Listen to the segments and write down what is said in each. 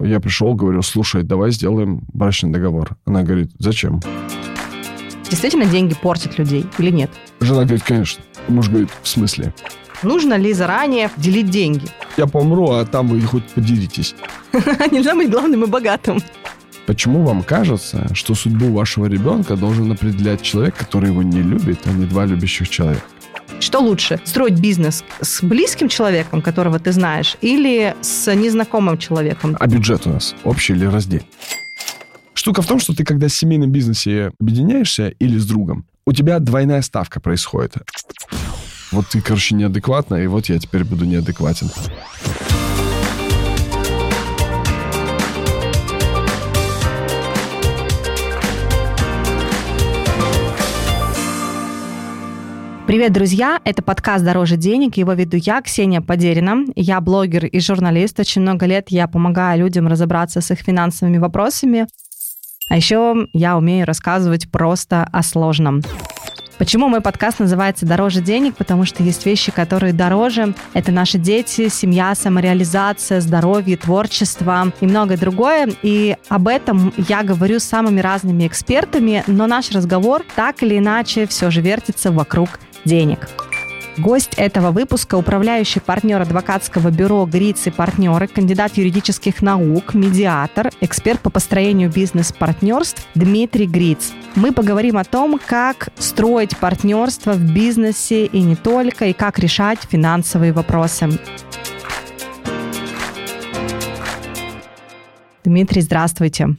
Я пришел, говорю, слушай, давай сделаем брачный договор. Она говорит, зачем? Действительно деньги портят людей или нет? Жена говорит, конечно. Муж говорит, в смысле? Нужно ли заранее делить деньги? Я помру, а там вы хоть поделитесь. Нельзя быть главным и богатым. Почему вам кажется, что судьбу вашего ребенка должен определять человек, который его не любит, а не два любящих человека? Что лучше, строить бизнес с близким человеком, которого ты знаешь, или с незнакомым человеком? А бюджет у нас общий или раздельный? Штука в том, что ты когда в семейном бизнесе объединяешься или с другом, у тебя двойная ставка происходит. Вот ты, короче, неадекватна, и вот я теперь буду неадекватен. Привет, друзья! Это подкаст «Дороже денег». Его веду я, Ксения Подерина. Я блогер и журналист. Очень много лет я помогаю людям разобраться с их финансовыми вопросами. А еще я умею рассказывать просто о сложном. Почему мой подкаст называется «Дороже денег»? Потому что есть вещи, которые дороже. Это наши дети, семья, самореализация, здоровье, творчество и многое другое. И об этом я говорю с самыми разными экспертами, но наш разговор так или иначе все же вертится вокруг денег. Гость этого выпуска – управляющий партнер адвокатского бюро «Гриц и партнеры», кандидат юридических наук, медиатор, эксперт по построению бизнес-партнерств Дмитрий Гриц. Мы поговорим о том, как строить партнерство в бизнесе и не только, и как решать финансовые вопросы. Дмитрий, здравствуйте.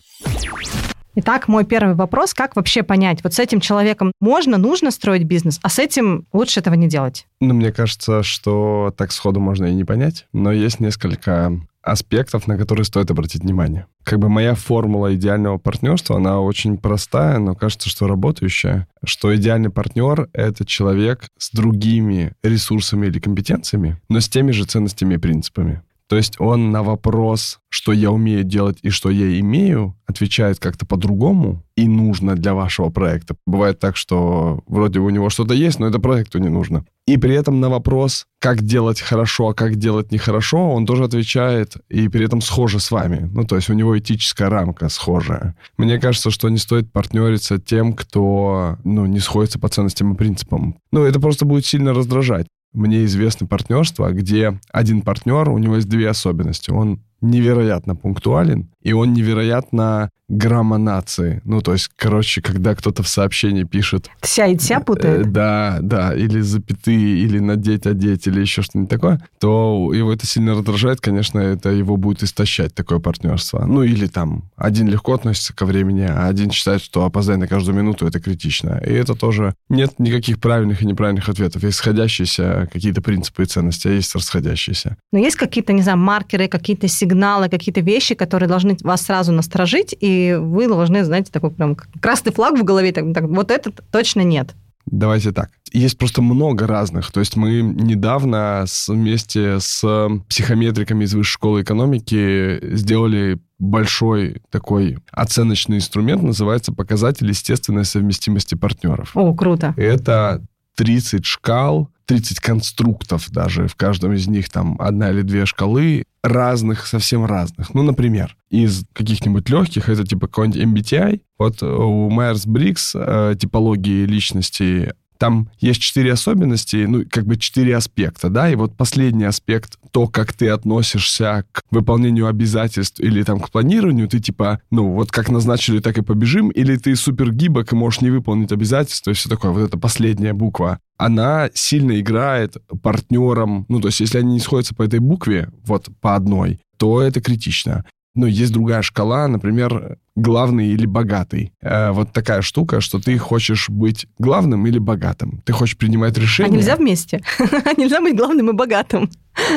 Итак, мой первый вопрос, как вообще понять, вот с этим человеком можно, нужно строить бизнес, а с этим лучше этого не делать? Ну, мне кажется, что так сходу можно и не понять, но есть несколько аспектов, на которые стоит обратить внимание. Как бы моя формула идеального партнерства, она очень простая, но кажется, что работающая. Что идеальный партнер — это человек с другими ресурсами или компетенциями, но с теми же ценностями и принципами. То есть он на вопрос, что я умею делать и что я имею, отвечает как-то по-другому и нужно для вашего проекта. Бывает так, что вроде у него что-то есть, но это проекту не нужно. И при этом на вопрос, как делать хорошо, а как делать нехорошо, он тоже отвечает и при этом схоже с вами. Ну, то есть у него этическая рамка схожая. Мне кажется, что не стоит партнериться тем, кто, ну, не сходится по ценностям и принципам. Ну, это просто будет сильно раздражать. Мне известны партнерства, где один партнер, у него есть две особенности. Он невероятно пунктуален, и он невероятно грамма нации. Ну, то есть, короче, когда кто-то в сообщении пишет... Вся и вся путает? Э, да, да, или запятые, или надеть, одеть, или еще что-нибудь такое, то его это сильно раздражает, конечно, это его будет истощать, такое партнерство. Ну, или там один легко относится ко времени, а один считает, что опоздать на каждую минуту это критично. И это тоже нет никаких правильных и неправильных ответов. Есть сходящиеся какие-то принципы и ценности, а есть расходящиеся. Но есть какие-то, не знаю, маркеры, какие-то сигналы, какие-то вещи, которые должны вас сразу насторожить, и вы должны, знаете, такой прям красный флаг в голове, так, так вот этот точно нет. Давайте так. Есть просто много разных. То есть мы недавно вместе с психометриками из Высшей школы экономики сделали большой такой оценочный инструмент, называется показатель естественной совместимости партнеров. О, круто. Это 30 шкал, 30 конструктов даже. В каждом из них там одна или две шкалы разных, совсем разных. Ну, например, из каких-нибудь легких, это типа какой-нибудь MBTI. Вот у Майерс-Бриггс э, типологии личности там есть четыре особенности, ну, как бы четыре аспекта, да, и вот последний аспект, то, как ты относишься к выполнению обязательств или там к планированию, ты типа, ну, вот как назначили, так и побежим, или ты супер гибок и можешь не выполнить обязательства и все такое, вот эта последняя буква, она сильно играет партнером, ну, то есть если они не сходятся по этой букве, вот по одной, то это критично. Ну, есть другая шкала, например, главный или богатый. Э, вот такая штука, что ты хочешь быть главным или богатым. Ты хочешь принимать решения. А нельзя вместе? нельзя быть главным и богатым?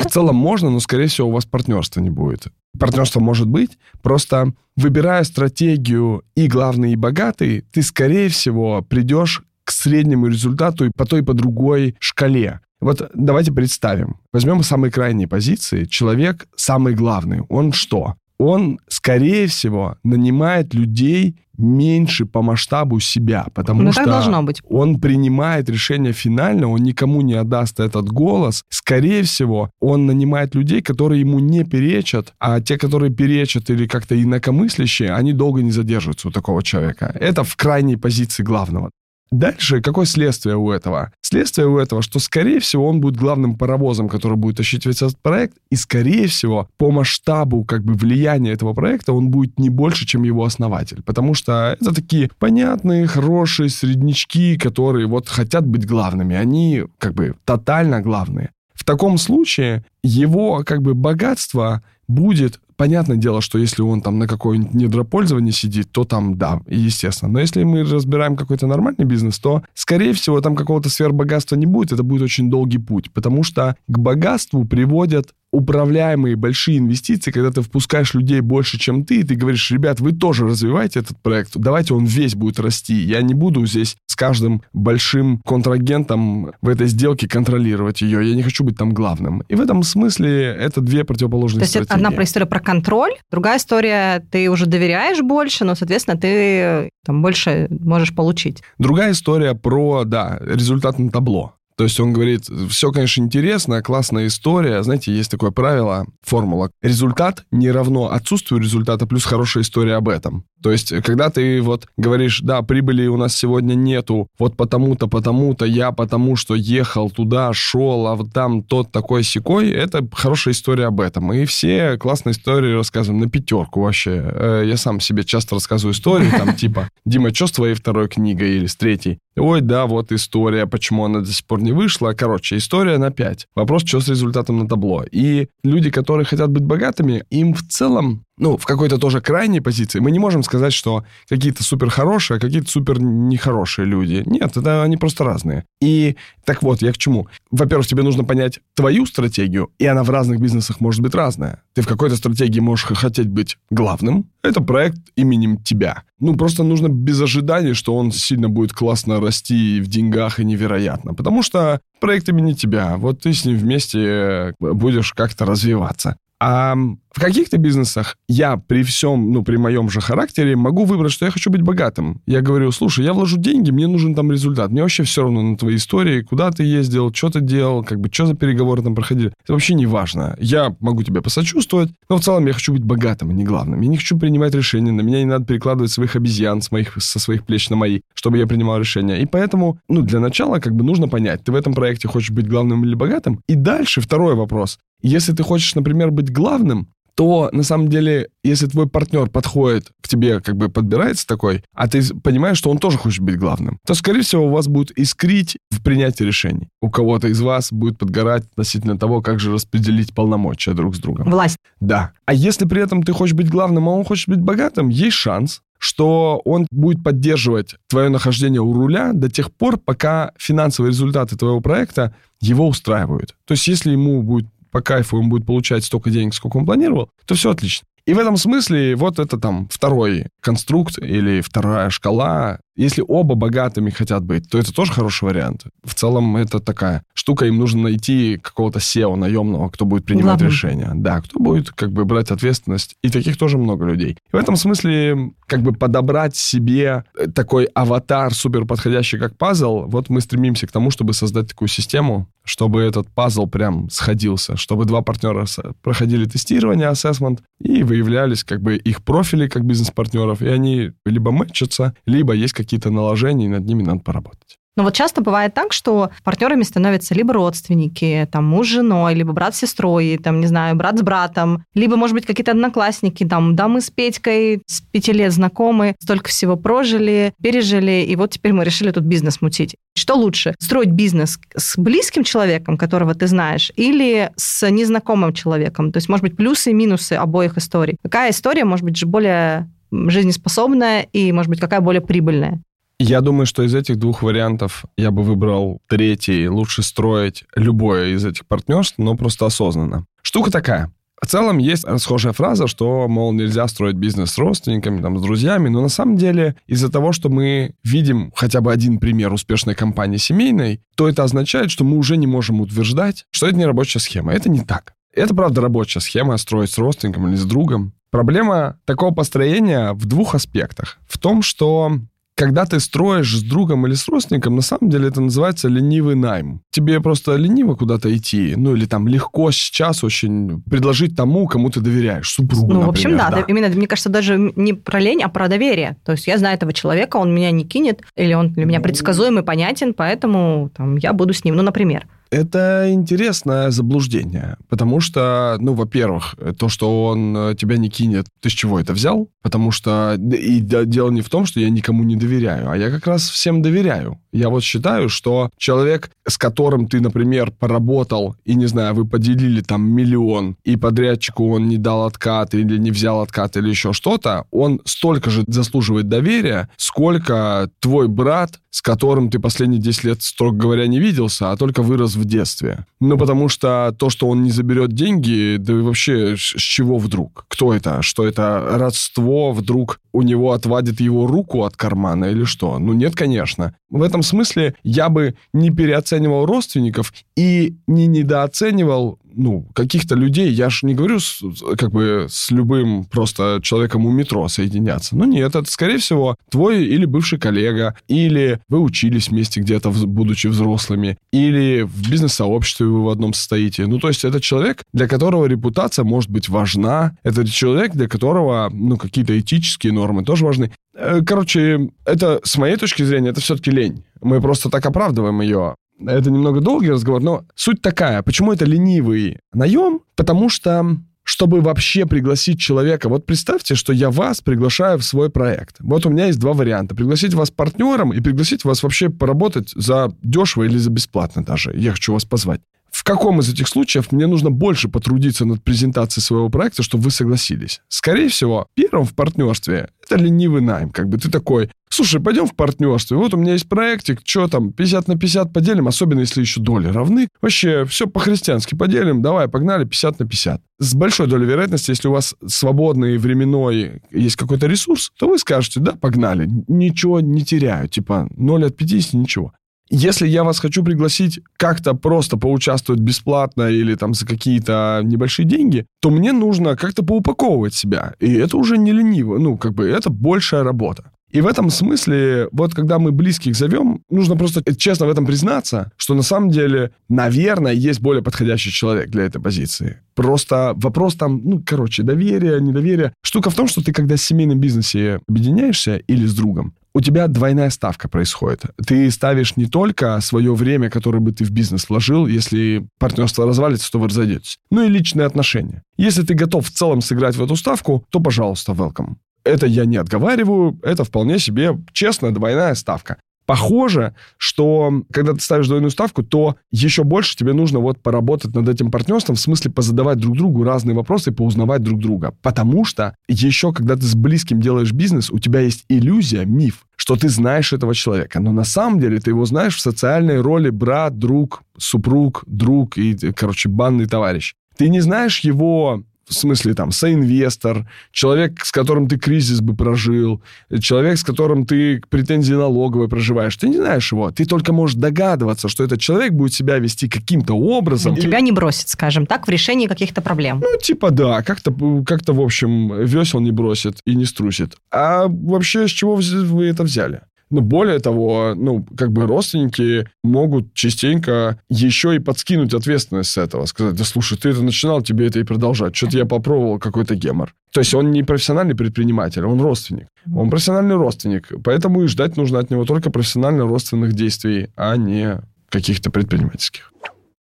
В целом можно, но, скорее всего, у вас партнерства не будет. Партнерство может быть, просто выбирая стратегию и главный, и богатый, ты, скорее всего, придешь к среднему результату и по той, и по другой шкале. Вот давайте представим. Возьмем самые крайние позиции. Человек самый главный. Он что? Он, скорее всего, нанимает людей меньше по масштабу себя, потому ну, что должно быть. он принимает решение финально, он никому не отдаст этот голос. Скорее всего, он нанимает людей, которые ему не перечат, а те, которые перечат или как-то инакомыслящие, они долго не задерживаются у такого человека. Это в крайней позиции главного. Дальше какое следствие у этого? Следствие у этого, что, скорее всего, он будет главным паровозом, который будет тащить весь этот проект, и, скорее всего, по масштабу как бы влияния этого проекта он будет не больше, чем его основатель. Потому что это такие понятные, хорошие среднячки, которые вот хотят быть главными. Они как бы тотально главные. В таком случае его как бы богатство будет Понятное дело, что если он там на какое-нибудь недропользование сидит, то там, да, естественно. Но если мы разбираем какой-то нормальный бизнес, то, скорее всего, там какого-то сверхбогатства не будет. Это будет очень долгий путь, потому что к богатству приводят управляемые большие инвестиции, когда ты впускаешь людей больше, чем ты, и ты говоришь, ребят, вы тоже развиваете этот проект, давайте он весь будет расти. Я не буду здесь с каждым большим контрагентом в этой сделке контролировать ее. Я не хочу быть там главным. И в этом смысле это две противоположные То есть стратегии. одна история про контроль, другая история, ты уже доверяешь больше, но, соответственно, ты там больше можешь получить. Другая история про, да, результат на табло. То есть он говорит, все, конечно, интересно, классная история. Знаете, есть такое правило, формула. Результат не равно отсутствию результата плюс хорошая история об этом. То есть, когда ты вот говоришь, да, прибыли у нас сегодня нету, вот потому-то, потому-то, я потому что ехал туда, шел, а вот там тот такой секой, это хорошая история об этом. И все классные истории рассказываем на пятерку вообще. Э, я сам себе часто рассказываю истории, там типа, Дима, что с твоей второй книгой или с третьей? Ой, да, вот история, почему она до сих пор не вышла. Короче, история на 5. Вопрос, что с результатом на табло. И люди, которые хотят быть богатыми, им в целом ну, в какой-то тоже крайней позиции, мы не можем сказать, что какие-то супер хорошие, а какие-то супер нехорошие люди. Нет, это они просто разные. И так вот, я к чему? Во-первых, тебе нужно понять твою стратегию, и она в разных бизнесах может быть разная. Ты в какой-то стратегии можешь хотеть быть главным. Это проект именем тебя. Ну, просто нужно без ожиданий, что он сильно будет классно расти в деньгах и невероятно. Потому что проект имени тебя. Вот ты с ним вместе будешь как-то развиваться. А в каких-то бизнесах я при всем, ну, при моем же характере могу выбрать, что я хочу быть богатым. Я говорю, слушай, я вложу деньги, мне нужен там результат. Мне вообще все равно на твои истории, куда ты ездил, что ты делал, как бы, что за переговоры там проходили. Это вообще не важно. Я могу тебе посочувствовать, но в целом я хочу быть богатым, а не главным. Я не хочу принимать решения, на меня не надо перекладывать своих обезьян с моих, со своих плеч на мои, чтобы я принимал решения. И поэтому, ну, для начала, как бы, нужно понять, ты в этом проекте хочешь быть главным или богатым. И дальше второй вопрос. Если ты хочешь, например, быть главным, то на самом деле, если твой партнер подходит к тебе, как бы подбирается такой, а ты понимаешь, что он тоже хочет быть главным, то, скорее всего, у вас будет искрить в принятии решений. У кого-то из вас будет подгорать относительно того, как же распределить полномочия друг с другом. Власть. Да. А если при этом ты хочешь быть главным, а он хочет быть богатым, есть шанс, что он будет поддерживать твое нахождение у руля до тех пор, пока финансовые результаты твоего проекта его устраивают. То есть, если ему будет по кайфу он будет получать столько денег, сколько он планировал, то все отлично. И в этом смысле вот это там второй конструкт или вторая шкала если оба богатыми хотят быть, то это тоже хороший вариант. В целом это такая штука, им нужно найти какого-то SEO наемного, кто будет принимать Главное. решения. Да, кто будет как бы брать ответственность. И таких тоже много людей. И в этом смысле как бы подобрать себе такой аватар супер подходящий как пазл, вот мы стремимся к тому, чтобы создать такую систему, чтобы этот пазл прям сходился, чтобы два партнера проходили тестирование, ассессмент, и выявлялись как бы их профили как бизнес-партнеров, и они либо мэчатся, либо есть какие-то наложения, и над ними надо поработать. Но вот часто бывает так, что партнерами становятся либо родственники, там, муж с женой, либо брат с сестрой, там, не знаю, брат с братом, либо, может быть, какие-то одноклассники, там, да, мы с Петькой с пяти лет знакомы, столько всего прожили, пережили, и вот теперь мы решили тут бизнес мутить. Что лучше, строить бизнес с близким человеком, которого ты знаешь, или с незнакомым человеком? То есть, может быть, плюсы и минусы обоих историй. Какая история, может быть, более жизнеспособная и, может быть, какая более прибыльная? Я думаю, что из этих двух вариантов я бы выбрал третий. Лучше строить любое из этих партнерств, но просто осознанно. Штука такая. В целом есть схожая фраза, что, мол, нельзя строить бизнес с родственниками, там, с друзьями, но на самом деле из-за того, что мы видим хотя бы один пример успешной компании семейной, то это означает, что мы уже не можем утверждать, что это не рабочая схема. Это не так. Это, правда, рабочая схема строить с родственником или с другом. Проблема такого построения в двух аспектах. В том, что когда ты строишь с другом или с родственником, на самом деле это называется ленивый найм. Тебе просто лениво куда-то идти, ну или там легко сейчас очень предложить тому, кому ты доверяешь, супругу, Ну, например, в общем, да, да. Именно, мне кажется, даже не про лень, а про доверие. То есть я знаю этого человека, он меня не кинет, или он для меня предсказуемый, понятен, поэтому там, я буду с ним, ну, например. Это интересное заблуждение, потому что, ну, во-первых, то, что он э, тебя не кинет, ты с чего это взял? Потому что и дело не в том, что я никому не доверяю, а я как раз всем доверяю. Я вот считаю, что человек, с которым ты, например, поработал, и, не знаю, вы поделили там миллион, и подрядчику он не дал откат, или не взял откат, или еще что-то, он столько же заслуживает доверия, сколько твой брат, с которым ты последние 10 лет, строго говоря, не виделся, а только вырос в детстве. Ну, потому что то, что он не заберет деньги, да вообще, с чего вдруг? Кто это? Что это родство вдруг у него отвадит его руку от кармана или что? Ну, нет, конечно. В этом смысле я бы не переоценивал родственников и не недооценивал ну, каких-то людей, я же не говорю с, как бы с любым просто человеком у метро соединяться. Ну, нет, это, скорее всего, твой или бывший коллега, или вы учились вместе где-то, будучи взрослыми, или в бизнес-сообществе вы в одном состоите. Ну, то есть это человек, для которого репутация может быть важна, это человек, для которого, ну, какие-то этические нормы тоже важны. Э, короче, это, с моей точки зрения, это все-таки лень. Мы просто так оправдываем ее. Это немного долгий разговор, но суть такая. Почему это ленивый наем? Потому что чтобы вообще пригласить человека, вот представьте, что я вас приглашаю в свой проект. Вот у меня есть два варианта. Пригласить вас партнером и пригласить вас вообще поработать за дешево или за бесплатно даже. Я хочу вас позвать. Каком из этих случаев мне нужно больше потрудиться над презентацией своего проекта, чтобы вы согласились? Скорее всего, первым в партнерстве это ленивый найм. Как бы ты такой, слушай, пойдем в партнерство. Вот у меня есть проектик, что там, 50 на 50 поделим, особенно если еще доли равны. Вообще, все по-христиански поделим, давай, погнали, 50 на 50. С большой долей вероятности, если у вас свободный временной есть какой-то ресурс, то вы скажете, да, погнали, ничего не теряю, типа 0 от 50, ничего. Если я вас хочу пригласить как-то просто поучаствовать бесплатно или там за какие-то небольшие деньги, то мне нужно как-то поупаковывать себя. И это уже не лениво. Ну, как бы это большая работа. И в этом смысле, вот когда мы близких зовем, нужно просто честно в этом признаться, что на самом деле, наверное, есть более подходящий человек для этой позиции. Просто вопрос там, ну, короче, доверие, недоверие. Штука в том, что ты когда в семейном бизнесе объединяешься или с другом, у тебя двойная ставка происходит. Ты ставишь не только свое время, которое бы ты в бизнес вложил, если партнерство развалится, то вы разойдетесь, но и личные отношения. Если ты готов в целом сыграть в эту ставку, то, пожалуйста, welcome. Это я не отговариваю, это вполне себе честная двойная ставка. Похоже, что когда ты ставишь двойную ставку, то еще больше тебе нужно вот поработать над этим партнерством, в смысле позадавать друг другу разные вопросы и поузнавать друг друга. Потому что еще когда ты с близким делаешь бизнес, у тебя есть иллюзия, миф, что ты знаешь этого человека. Но на самом деле ты его знаешь в социальной роли брат, друг, супруг, друг и, короче, банный товарищ. Ты не знаешь его в смысле там соинвестор, человек, с которым ты кризис бы прожил, человек, с которым ты претензии налоговой проживаешь. Ты не знаешь его. Ты только можешь догадываться, что этот человек будет себя вести каким-то образом. Тебя не бросит, скажем так, в решении каких-то проблем. Ну, типа да, как-то, как-то в общем, весел не бросит и не струсит. А вообще, с чего вы это взяли? Но более того, ну, как бы родственники могут частенько еще и подскинуть ответственность с этого. Сказать, да слушай, ты это начинал, тебе это и продолжать. Что-то я попробовал какой-то гемор. То есть он не профессиональный предприниматель, он родственник. Он профессиональный родственник. Поэтому и ждать нужно от него только профессионально родственных действий, а не каких-то предпринимательских.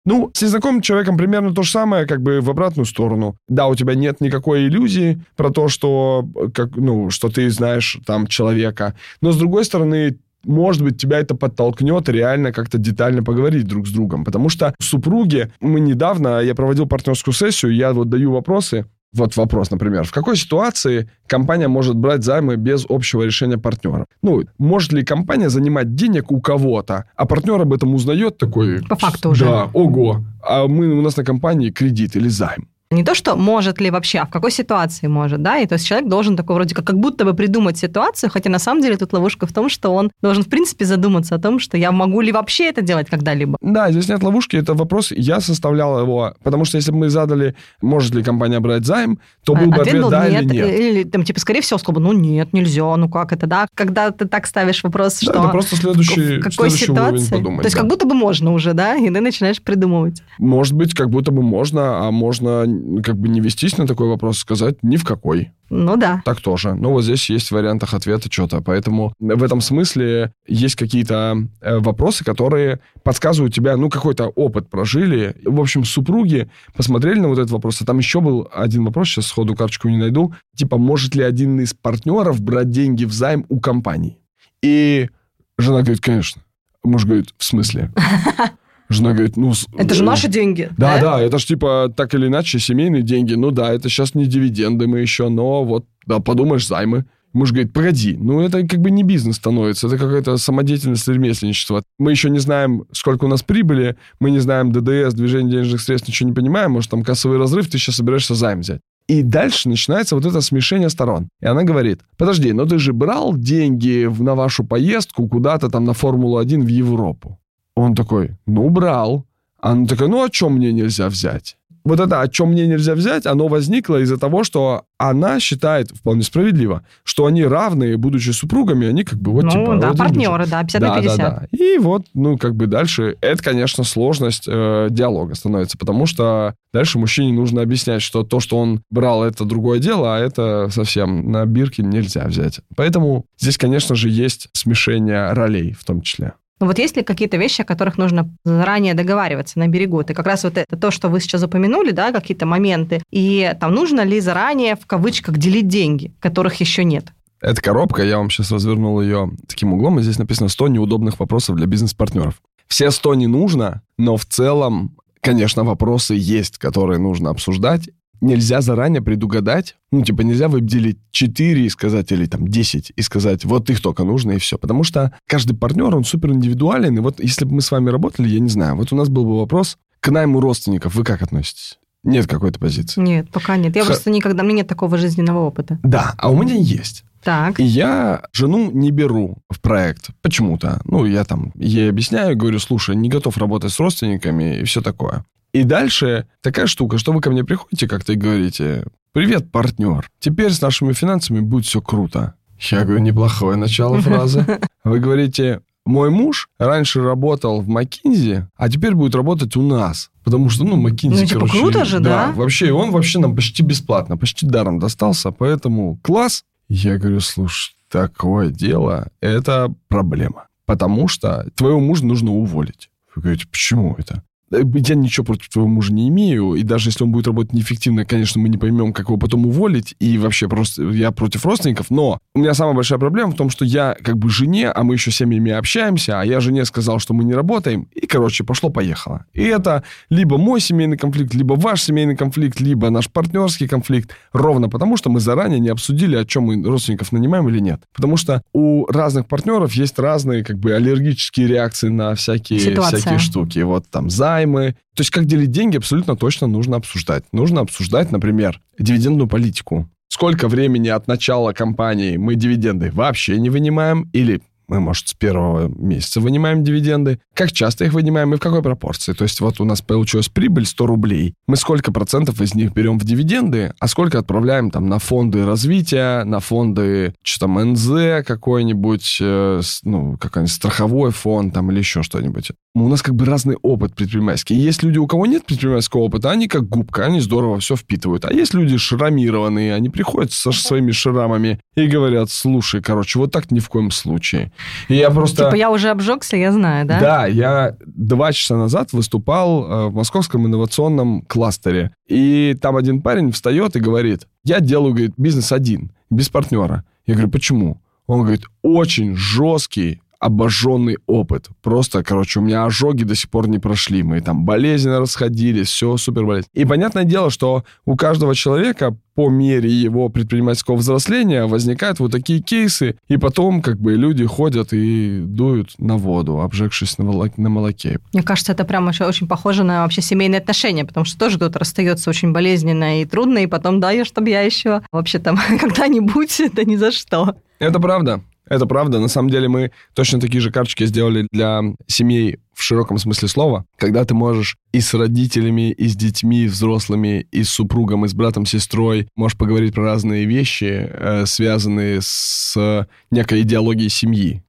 Ну, с незнакомым человеком примерно то же самое, как бы в обратную сторону. Да, у тебя нет никакой иллюзии про то, что, как, ну, что ты знаешь там человека. Но, с другой стороны, может быть, тебя это подтолкнет реально как-то детально поговорить друг с другом. Потому что супруги, мы недавно, я проводил партнерскую сессию, я вот даю вопросы, вот вопрос, например, в какой ситуации компания может брать займы без общего решения партнера? Ну, может ли компания занимать денег у кого-то, а партнер об этом узнает такой... По факту уже. Да, ого, а мы, у нас на компании кредит или займ. Не то, что может ли вообще, а в какой ситуации может, да? И то есть человек должен такой вроде как, как будто бы придумать ситуацию, хотя на самом деле тут ловушка в том, что он должен, в принципе, задуматься о том, что я могу ли вообще это делать когда-либо. Да, здесь нет ловушки, это вопрос, я составлял его, потому что если бы мы задали, может ли компания брать займ, то был бы ответ, был да нет, или нет. Или, там, типа, скорее всего, сказал бы, ну нет, нельзя, ну как это, да? Когда ты так ставишь вопрос, Да, что... это просто следующий, в какой следующий ситуации? подумать. то есть да. как будто бы можно уже, да? И ты начинаешь придумывать. Может быть, как будто бы можно, а можно как бы не вестись на такой вопрос, сказать ни в какой. Ну да. Так тоже. Но вот здесь есть в вариантах ответа что-то. Поэтому в этом смысле есть какие-то э, вопросы, которые подсказывают тебя, ну, какой-то опыт прожили. В общем, супруги посмотрели на вот этот вопрос. А там еще был один вопрос, сейчас сходу карточку не найду. Типа, может ли один из партнеров брать деньги в займ у компании? И жена говорит, конечно. Муж говорит, в смысле? Жена говорит, ну... Это же э, наши деньги. да, да, это ж типа так или иначе семейные деньги. Ну да, это сейчас не дивиденды мы еще, но вот, да, подумаешь, займы. Муж говорит, погоди, ну это как бы не бизнес становится, это какая-то самодеятельность ремесленничество. Мы еще не знаем, сколько у нас прибыли, мы не знаем ДДС, движение денежных средств, ничего не понимаем, может там кассовый разрыв, ты сейчас собираешься займ взять. И дальше начинается вот это смешение сторон. И она говорит, подожди, но ты же брал деньги на вашу поездку куда-то там на Формулу-1 в Европу. Он такой, ну, брал. А Она такая, ну, о чем мне нельзя взять? Вот это «о чем мне нельзя взять», оно возникло из-за того, что она считает, вполне справедливо, что они равные, будучи супругами, они как бы вот ну типа... да, один партнеры, да, 50 на да, 50. да, да. И вот, ну, как бы дальше, это, конечно, сложность э, диалога становится, потому что дальше мужчине нужно объяснять, что то, что он брал, это другое дело, а это совсем на бирке нельзя взять. Поэтому здесь, конечно же, есть смешение ролей в том числе. Ну вот есть ли какие-то вещи, о которых нужно заранее договариваться на берегу? Это как раз вот это то, что вы сейчас упомянули, да, какие-то моменты. И там нужно ли заранее, в кавычках, делить деньги, которых еще нет? Эта коробка, я вам сейчас развернул ее таким углом, и здесь написано 100 неудобных вопросов для бизнес-партнеров. Все 100 не нужно, но в целом, конечно, вопросы есть, которые нужно обсуждать. Нельзя заранее предугадать, ну, типа, нельзя выделить 4 и сказать, или там 10, и сказать, вот их только нужно, и все. Потому что каждый партнер, он супер индивидуален, и вот если бы мы с вами работали, я не знаю, вот у нас был бы вопрос к найму родственников, вы как относитесь? Нет какой-то позиции. Нет, пока нет. Я Х- просто никогда, у меня нет такого жизненного опыта. Да, а у меня есть. Так. И я жену не беру в проект почему-то. Ну, я там ей объясняю, говорю, слушай, не готов работать с родственниками и все такое. И дальше такая штука, что вы ко мне приходите как-то и говорите, привет, партнер, теперь с нашими финансами будет все круто. Я говорю, неплохое начало фразы. Вы говорите, мой муж раньше работал в Макинзи, а теперь будет работать у нас. Потому что, ну, Макинзи, Ну, типа, короче... круто же, да? Вообще, он вообще нам почти бесплатно, почти даром достался, поэтому класс. Я говорю, слушай, такое дело, это проблема. Потому что твоего мужа нужно уволить. Вы говорите, почему это? Э, Я ничего против твоего мужа не имею, и даже если он будет работать неэффективно, конечно, мы не поймем, как его потом уволить, и вообще просто я против родственников, но у меня самая большая проблема в том, что я как бы жене, а мы еще с семьями общаемся, а я жене сказал, что мы не работаем, и, короче, пошло-поехало. И это либо мой семейный конфликт, либо ваш семейный конфликт, либо наш партнерский конфликт, ровно потому, что мы заранее не обсудили, о чем мы родственников нанимаем или нет. Потому что у разных партнеров есть разные как бы аллергические реакции на всякие, Ситуация. всякие штуки. Вот там займы. То есть как делить деньги абсолютно точно нужно обсуждать. Нужно обсуждать, например, дивидендную политику. Сколько времени от начала компании мы дивиденды вообще не вынимаем или мы, может, с первого месяца вынимаем дивиденды, как часто их вынимаем и в какой пропорции. То есть вот у нас получилась прибыль 100 рублей. Мы сколько процентов из них берем в дивиденды, а сколько отправляем там на фонды развития, на фонды, что там, НЗ какой-нибудь, э, ну, какой-нибудь страховой фонд там или еще что-нибудь. У нас как бы разный опыт предпринимательский. Есть люди, у кого нет предпринимательского опыта, они как губка, они здорово все впитывают. А есть люди шрамированные, они приходят со своими шрамами и говорят, слушай, короче, вот так ни в коем случае. И я просто... Типа я уже обжегся, я знаю, да? Да, я два часа назад выступал э, в московском инновационном кластере. И там один парень встает и говорит, я делаю, говорит, бизнес один, без партнера. Я говорю, почему? Он говорит, очень жесткий обожженный опыт. Просто, короче, у меня ожоги до сих пор не прошли. Мы там болезненно расходились, все супер болезненно. И понятное дело, что у каждого человека по мере его предпринимательского взросления возникают вот такие кейсы, и потом как бы люди ходят и дуют на воду, обжегшись на, волок, на молоке. Мне кажется, это прям очень, очень похоже на вообще семейные отношения, потому что тоже кто-то расстается очень болезненно и трудно, и потом, да, я чтобы я еще вообще там когда-нибудь, это ни за что. Это правда. Это правда. На самом деле мы точно такие же карточки сделали для семей в широком смысле слова, когда ты можешь и с родителями, и с детьми, взрослыми, и с супругом, и с братом, сестрой, можешь поговорить про разные вещи, э, связанные с некой идеологией семьи.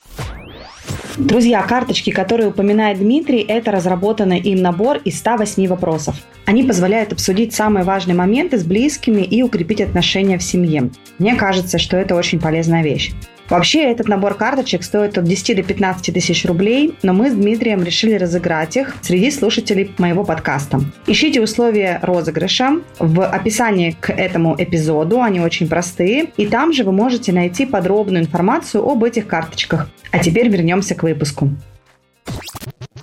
Друзья, карточки, которые упоминает Дмитрий, это разработанный им набор из 108 вопросов. Они позволяют обсудить самые важные моменты с близкими и укрепить отношения в семье. Мне кажется, что это очень полезная вещь. Вообще, этот набор карточек стоит от 10 до 15 тысяч рублей, но мы с Дмитрием решили разыграть их среди слушателей моего подкаста. Ищите условия розыгрыша в описании к этому эпизоду, они очень простые, и там же вы можете найти подробную информацию об этих карточках. А теперь вернемся к выпуску.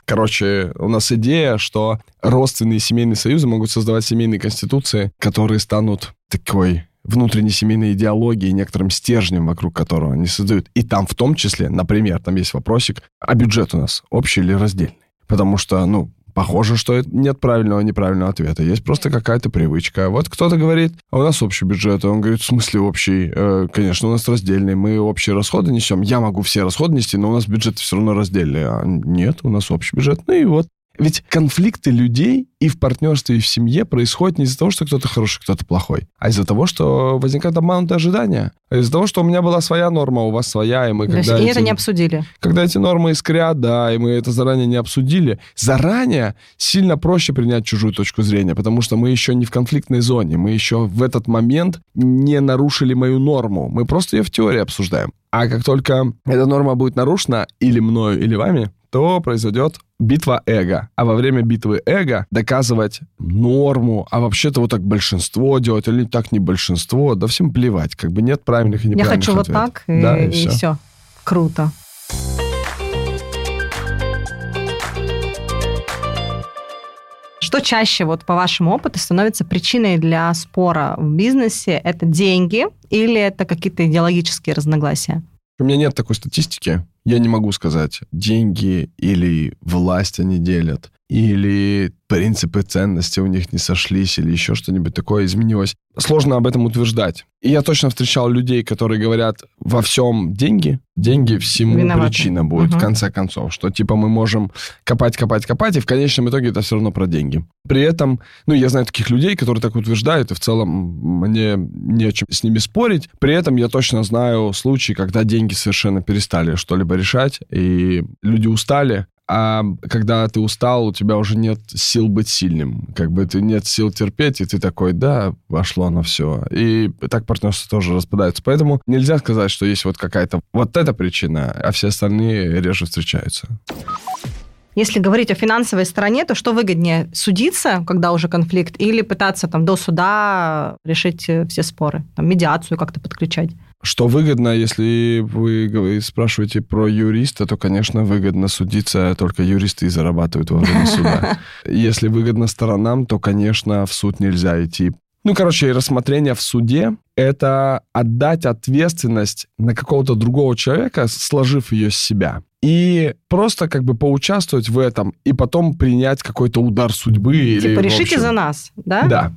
Короче, у нас идея, что родственные семейные союзы могут создавать семейные конституции, которые станут такой внутренней семейной идеологии, некоторым стержнем, вокруг которого они создают. И там в том числе, например, там есть вопросик, а бюджет у нас общий или раздельный? Потому что, ну, Похоже, что нет правильного и неправильного ответа. Есть просто какая-то привычка. Вот кто-то говорит, а у нас общий бюджет. Он говорит, в смысле общий? Э, конечно, у нас раздельный. Мы общие расходы несем. Я могу все расходы нести, но у нас бюджет все равно раздельный. А нет, у нас общий бюджет. Ну и вот. Ведь конфликты людей и в партнерстве, и в семье происходят не из-за того, что кто-то хороший, кто-то плохой, а из-за того, что возникают обманутые ожидания. А из-за того, что у меня была своя норма, у вас своя, и мы когда... И эти, это не обсудили. Когда эти нормы искрят, да, и мы это заранее не обсудили, заранее сильно проще принять чужую точку зрения, потому что мы еще не в конфликтной зоне, мы еще в этот момент не нарушили мою норму, мы просто ее в теории обсуждаем. А как только эта норма будет нарушена или мною, или вами, то произойдет битва эго. А во время битвы эго доказывать норму, а вообще-то вот так большинство делать, или так не большинство, да всем плевать, как бы нет правильных и неправильных Я хочу ответов. вот так, и, да, и, и все. все. Круто. Что чаще, вот по вашему опыту, становится причиной для спора в бизнесе? Это деньги или это какие-то идеологические разногласия? У меня нет такой статистики. Я не могу сказать, деньги или власть они делят, или принципы ценности у них не сошлись, или еще что-нибудь такое изменилось. Сложно об этом утверждать. И я точно встречал людей, которые говорят, во всем деньги, деньги всему Виноваты. причина будет, угу. в конце концов. Что типа мы можем копать, копать, копать, и в конечном итоге это все равно про деньги. При этом, ну, я знаю таких людей, которые так утверждают, и в целом мне не о чем с ними спорить. При этом я точно знаю случаи, когда деньги совершенно перестали что-либо решать, и люди устали, а когда ты устал, у тебя уже нет сил быть сильным. Как бы ты нет сил терпеть, и ты такой, да, вошло на все. И так партнерство тоже распадается. Поэтому нельзя сказать, что есть вот какая-то вот эта причина, а все остальные реже встречаются. Если говорить о финансовой стороне, то что выгоднее, судиться, когда уже конфликт, или пытаться там до суда решить все споры, там, медиацию как-то подключать? Что выгодно, если вы спрашиваете про юриста, то, конечно, выгодно судиться, только юристы и зарабатывают во время суда. Если выгодно сторонам, то, конечно, в суд нельзя идти. Ну, короче, рассмотрение в суде — это отдать ответственность на какого-то другого человека, сложив ее с себя. И просто как бы поучаствовать в этом, и потом принять какой-то удар судьбы. Типа или, решите за нас, да? Да.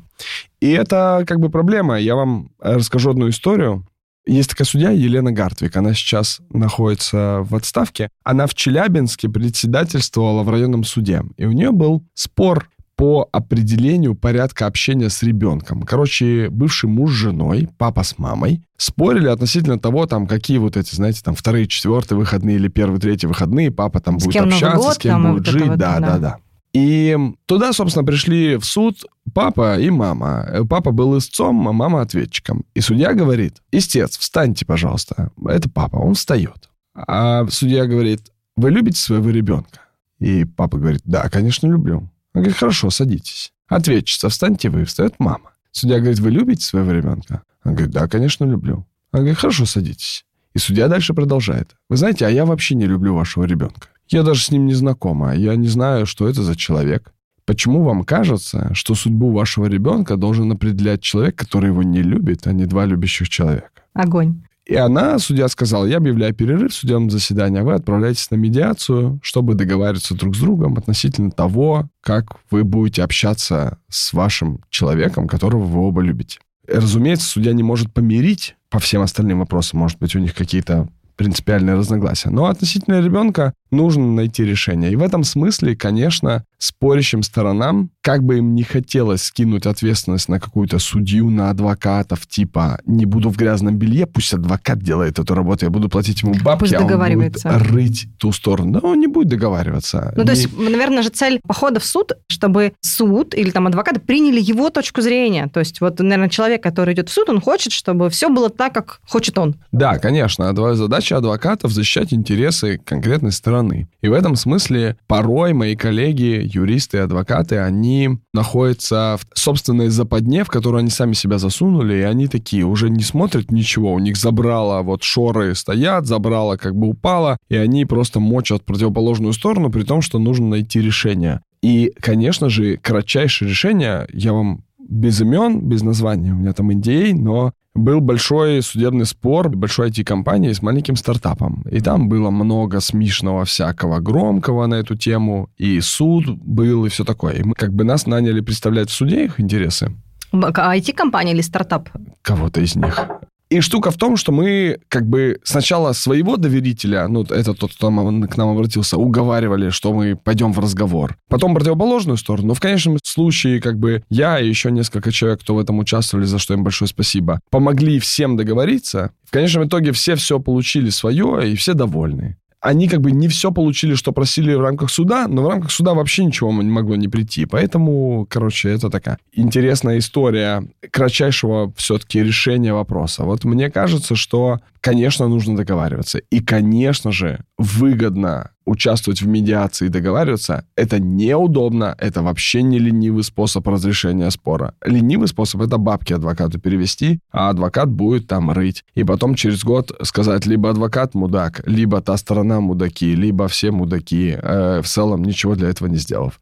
И это как бы проблема. Я вам расскажу одну историю. Есть такая судья Елена Гартвик, она сейчас находится в отставке. Она в Челябинске председательствовала в районном суде, и у нее был спор по определению порядка общения с ребенком. Короче, бывший муж с женой, папа с мамой, спорили относительно того, там, какие вот эти, знаете, там, вторые, четвертые выходные или первые, третьи выходные, папа там с будет общаться, год, с кем будет жить, вот да, да, да, да. И туда, собственно, пришли в суд папа и мама. Папа был истцом, а мама ответчиком. И судья говорит, истец, встаньте, пожалуйста. Это папа, он встает. А судья говорит, вы любите своего ребенка? И папа говорит, да, конечно, люблю. Он говорит, хорошо, садитесь. Ответчица, встаньте вы, встает мама. Судья говорит, вы любите своего ребенка? Он говорит, да, конечно, люблю. Он говорит, хорошо, садитесь. И судья дальше продолжает. Вы знаете, а я вообще не люблю вашего ребенка. Я даже с ним не знакома. Я не знаю, что это за человек. Почему вам кажется, что судьбу вашего ребенка должен определять человек, который его не любит, а не два любящих человека? Огонь. И она, судья, сказала, я объявляю перерыв в судебном заседании, а вы отправляетесь на медиацию, чтобы договариваться друг с другом относительно того, как вы будете общаться с вашим человеком, которого вы оба любите. Разумеется, судья не может помирить по всем остальным вопросам. Может быть, у них какие-то принципиальные разногласия. Но относительно ребенка нужно найти решение. И в этом смысле, конечно, спорящим сторонам, как бы им не хотелось скинуть ответственность на какую-то судью, на адвокатов, типа «не буду в грязном белье, пусть адвокат делает эту работу, я буду платить ему бабки, а он будет рыть ту сторону». Да он не будет договариваться. Ну, не... то есть, наверное же, цель похода в суд, чтобы суд или там адвокаты приняли его точку зрения. То есть, вот, наверное, человек, который идет в суд, он хочет, чтобы все было так, как хочет он. Да, конечно. Задача адвокатов защищать интересы конкретной стороны. И в этом смысле порой мои коллеги юристы адвокаты, они находятся в собственной западне, в которую они сами себя засунули, и они такие уже не смотрят ничего, у них забрало, вот шоры стоят, забрало как бы упало, и они просто мочат противоположную сторону, при том, что нужно найти решение. И, конечно же, кратчайшее решение, я вам без имен, без названия, у меня там NDA, но был большой судебный спор большой IT-компании с маленьким стартапом. И там было много смешного всякого громкого на эту тему, и суд был, и все такое. И мы как бы нас наняли представлять в суде их интересы. IT-компания или стартап? Кого-то из них. И штука в том, что мы как бы сначала своего доверителя, ну, это тот, кто к нам обратился, уговаривали, что мы пойдем в разговор. Потом противоположную сторону. Но в конечном случае, как бы я и еще несколько человек, кто в этом участвовали, за что им большое спасибо, помогли всем договориться. В конечном итоге все все получили свое, и все довольны они как бы не все получили, что просили в рамках суда, но в рамках суда вообще ничего не могло не прийти. Поэтому, короче, это такая интересная история кратчайшего все-таки решения вопроса. Вот мне кажется, что, конечно, нужно договариваться. И, конечно же, выгодно участвовать в медиации и договариваться, это неудобно, это вообще не ленивый способ разрешения спора. Ленивый способ — это бабки адвокату перевести, а адвокат будет там рыть. И потом через год сказать, либо адвокат мудак, либо та сторона мудаки, либо все мудаки, э, в целом ничего для этого не сделав.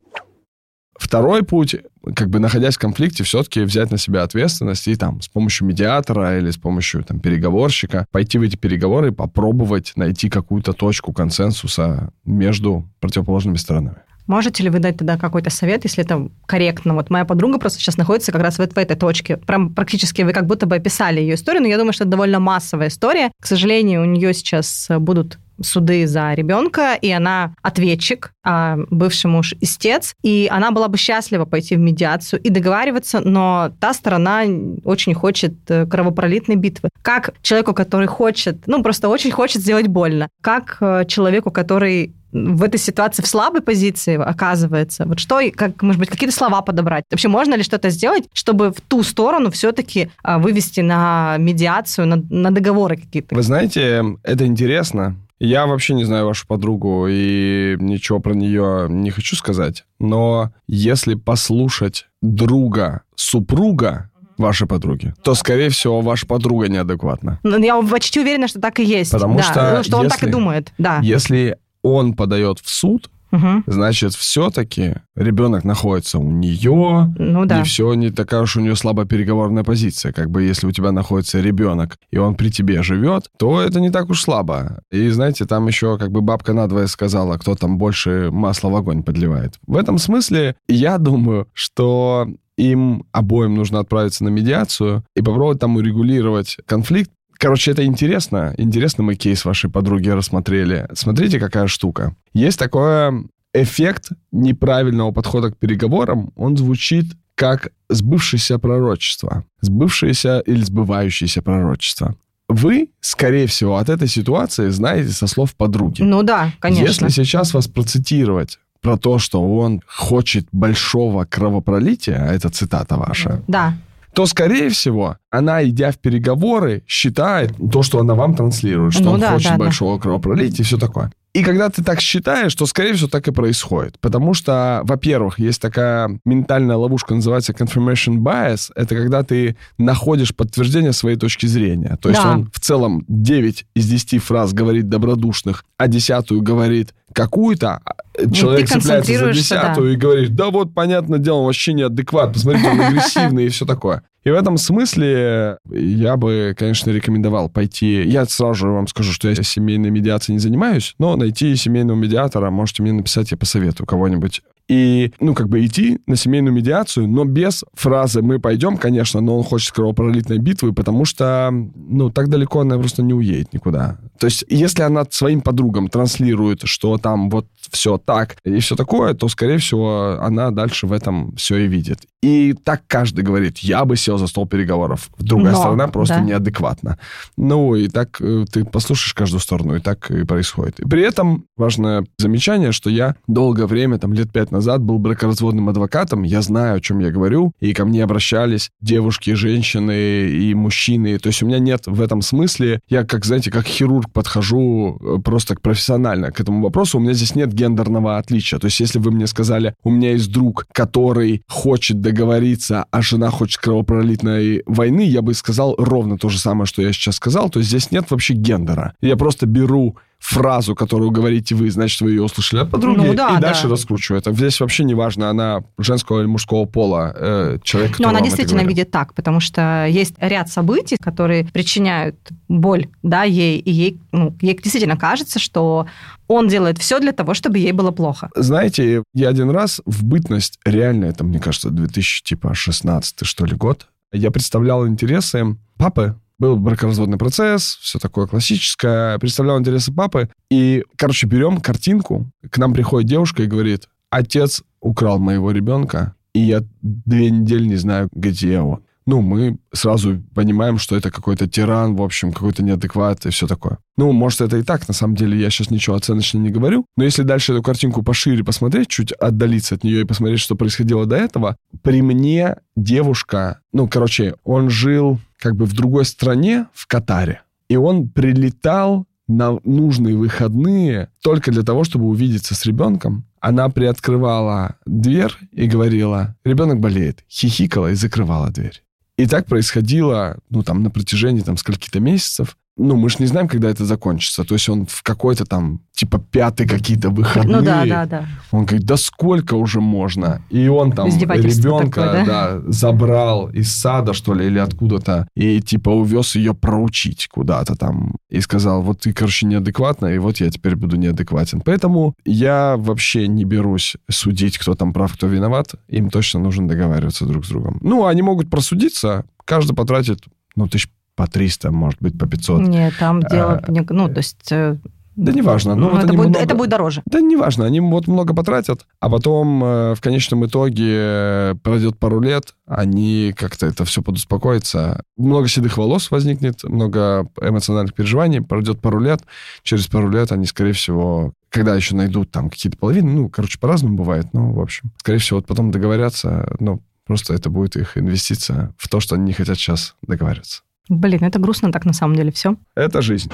Второй путь, как бы находясь в конфликте, все-таки взять на себя ответственность и там с помощью медиатора или с помощью там переговорщика пойти в эти переговоры и попробовать найти какую-то точку консенсуса между противоположными сторонами. Можете ли вы дать тогда какой-то совет, если это корректно? Вот моя подруга просто сейчас находится как раз вот в этой точке. Прям практически вы как будто бы описали ее историю, но я думаю, что это довольно массовая история. К сожалению, у нее сейчас будут суды за ребенка, и она ответчик, а бывший муж истец, и она была бы счастлива пойти в медиацию и договариваться, но та сторона очень хочет э, кровопролитной битвы. Как человеку, который хочет, ну, просто очень хочет сделать больно, как э, человеку, который в этой ситуации в слабой позиции оказывается? Вот что, как, может быть, какие-то слова подобрать? Вообще можно ли что-то сделать, чтобы в ту сторону все-таки а, вывести на медиацию, на, на договоры какие-то? Вы знаете, это интересно. Я вообще не знаю вашу подругу и ничего про нее не хочу сказать. Но если послушать друга супруга вашей подруги, то, скорее всего, ваша подруга неадекватна. Ну, я почти уверена, что так и есть. Потому да, что, что он если, так и думает. Да. Если он подает в суд, угу. значит, все-таки ребенок находится у нее, ну, да. и все не такая уж у нее слабая переговорная позиция. Как бы если у тебя находится ребенок, и он при тебе живет, то это не так уж слабо. И знаете, там еще как бы бабка надвое сказала, кто там больше масла в огонь подливает. В этом смысле я думаю, что им обоим нужно отправиться на медиацию и попробовать там урегулировать конфликт, Короче, это интересно. Интересно мы кейс вашей подруги рассмотрели. Смотрите, какая штука. Есть такой эффект неправильного подхода к переговорам. Он звучит как сбывшееся пророчество. Сбывшееся или сбывающееся пророчество. Вы, скорее всего, от этой ситуации знаете со слов подруги. Ну да, конечно. Если сейчас вас процитировать про то, что он хочет большого кровопролития, а это цитата ваша. Да то, скорее всего, она, идя в переговоры, считает то, что она вам транслирует, что ну, он да, хочет да, большого да. кровопролития и все такое. И когда ты так считаешь, то, скорее всего, так и происходит. Потому что, во-первых, есть такая ментальная ловушка, называется confirmation bias. Это когда ты находишь подтверждение своей точки зрения. То есть Да. он в целом 9 из 10 фраз говорит добродушных, а десятую говорит какую-то, а человек ты цепляется за десятую и говорит, да вот, понятно дело, он вообще неадекват, посмотрите, он агрессивный и все такое. И в этом смысле я бы, конечно, рекомендовал пойти... Я сразу же вам скажу, что я семейной медиацией не занимаюсь, но найти семейного медиатора можете мне написать, я посоветую кого-нибудь. И, ну, как бы идти на семейную медиацию, но без фразы «мы пойдем», конечно, но он хочет кровопролитной битвы, потому что, ну, так далеко она просто не уедет никуда. То есть, если она своим подругам транслирует, что там вот все так и все такое, то, скорее всего, она дальше в этом все и видит. И так каждый говорит, я бы сел за стол переговоров. Другая Но, сторона просто да. неадекватна. Ну, и так э, ты послушаешь каждую сторону, и так и происходит. И при этом важное замечание, что я долгое время, там, лет пять назад был бракоразводным адвокатом, я знаю, о чем я говорю, и ко мне обращались девушки, женщины и мужчины. То есть у меня нет в этом смысле, я, как, знаете, как хирург подхожу э, просто профессионально к этому вопросу, у меня здесь нет гендерного отличия. То есть если вы мне сказали, у меня есть друг, который хочет договориться, а жена хочет кровопролитной войны, я бы сказал ровно то же самое, что я сейчас сказал. То есть здесь нет вообще гендера. Я просто беру фразу, которую говорите вы, значит, вы ее услышали от подруги, Ну да, и да. дальше раскручиваю это. Здесь вообще не важно, она женского или мужского пола, э, человек, Но она действительно видит так, потому что есть ряд событий, которые причиняют боль, да, ей, и ей, ну, ей действительно кажется, что он делает все для того, чтобы ей было плохо. Знаете, я один раз в бытность, реально, это, мне кажется, 2016 что ли год, я представлял интересы папы, был бракоразводный процесс, все такое классическое, представлял интересы папы, и, короче, берем картинку, к нам приходит девушка и говорит, отец украл моего ребенка, и я две недели не знаю, где он. Ну, мы сразу понимаем, что это какой-то тиран, в общем, какой-то неадекват и все такое. Ну, может, это и так, на самом деле, я сейчас ничего оценочно не говорю, но если дальше эту картинку пошире посмотреть, чуть отдалиться от нее и посмотреть, что происходило до этого, при мне девушка, ну, короче, он жил как бы в другой стране, в Катаре, и он прилетал на нужные выходные только для того, чтобы увидеться с ребенком. Она приоткрывала дверь и говорила, ребенок болеет, хихикала и закрывала дверь. И так происходило, ну, там, на протяжении, там, скольки-то месяцев. Ну, мы же не знаем, когда это закончится. То есть он в какой-то там, типа, пятый какие-то выходные. Ну да, да, да. Он говорит, да сколько уже можно? И он там ребенка такое, да? забрал из сада, что ли, или откуда-то, и типа увез ее проучить куда-то там. И сказал, вот ты, короче, неадекватна, и вот я теперь буду неадекватен. Поэтому я вообще не берусь судить, кто там прав, кто виноват. Им точно нужно договариваться друг с другом. Ну, они могут просудиться, каждый потратит, ну, тысяч по 300, может быть, по 500. Нет, там дело, А, ну, то есть... э, Да неважно. Ну, ну, вот это, будет, много- это будет дороже. Да неважно, они вот много потратят, а потом э, в конечном итоге э, пройдет пару лет, они как-то это все подуспокоится. Много седых волос возникнет, много эмоциональных переживаний, пройдет пару лет, через пару лет они, скорее всего, когда еще найдут там какие-то половины, ну, короче, по-разному бывает, но, в общем, скорее всего, вот потом договорятся, ну, просто это будет их инвестиция в то, что они не хотят сейчас договариваться. Блин, это грустно так на самом деле все. Это жизнь.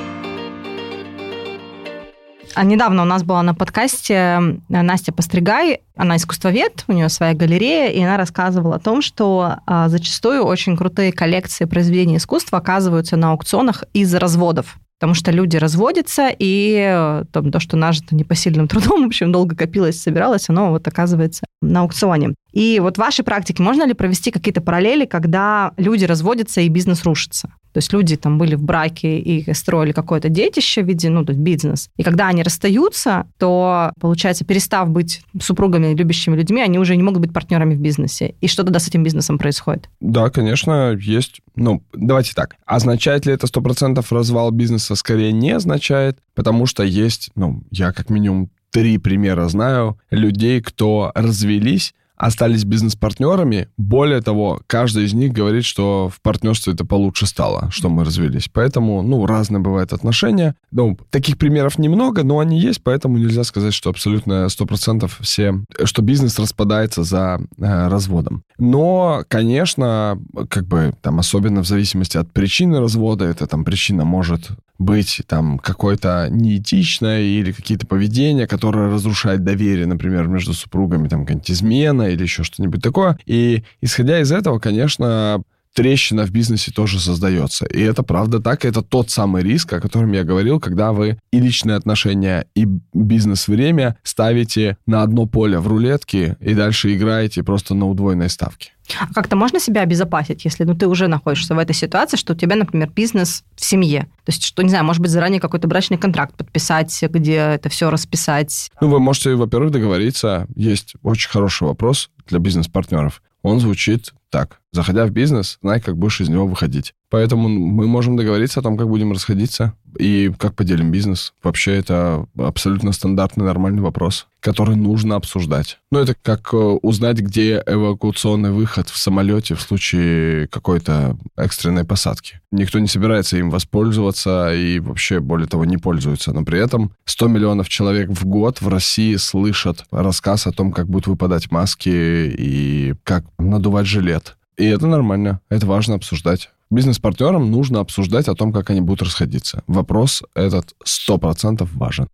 А недавно у нас была на подкасте Настя Постригай, она искусствовед, у нее своя галерея, и она рассказывала о том, что а, зачастую очень крутые коллекции произведений искусства оказываются на аукционах из-за разводов. Потому что люди разводятся, и э, там, то, что нажито непосильным трудом, в общем, долго копилось, собиралось, оно вот оказывается на аукционе. И вот в вашей практике можно ли провести какие-то параллели, когда люди разводятся и бизнес рушится? То есть люди там были в браке и строили какое-то детище в виде, ну, то есть бизнес. И когда они расстаются, то, получается, перестав быть супругами, любящими людьми, они уже не могут быть партнерами в бизнесе. И что тогда с этим бизнесом происходит? Да, конечно, есть. Ну, давайте так. Означает ли это 100% развал бизнеса? Скорее не означает, потому что есть, ну, я как минимум три примера знаю людей, кто развелись, остались бизнес-партнерами. Более того, каждый из них говорит, что в партнерстве это получше стало, что мы развелись. Поэтому, ну, разные бывают отношения. Ну, таких примеров немного, но они есть, поэтому нельзя сказать, что абсолютно 100% все, что бизнес распадается за э, разводом. Но, конечно, как бы там особенно в зависимости от причины развода, эта там причина может быть там какой-то неэтичной или какие-то поведения, которые разрушают доверие, например, между супругами, там какая-нибудь измена или еще что-нибудь такое. И исходя из этого, конечно, трещина в бизнесе тоже создается. И это правда так. Это тот самый риск, о котором я говорил, когда вы и личные отношения, и бизнес-время ставите на одно поле в рулетке и дальше играете просто на удвоенной ставке. А как-то можно себя обезопасить, если ну, ты уже находишься в этой ситуации, что у тебя, например, бизнес в семье? То есть, что, не знаю, может быть, заранее какой-то брачный контракт подписать, где это все расписать? Ну, вы можете, во-первых, договориться. Есть очень хороший вопрос для бизнес-партнеров. Он звучит так. Заходя в бизнес, знай, как будешь из него выходить. Поэтому мы можем договориться о том, как будем расходиться и как поделим бизнес. Вообще это абсолютно стандартный, нормальный вопрос, который нужно обсуждать. Ну, это как э, узнать, где эвакуационный выход в самолете в случае какой-то экстренной посадки. Никто не собирается им воспользоваться и вообще, более того, не пользуется. Но при этом 100 миллионов человек в год в России слышат рассказ о том, как будут выпадать маски и как надувать жилет. И это нормально, это важно обсуждать. Бизнес-партнерам нужно обсуждать о том, как они будут расходиться. Вопрос этот 100% важен.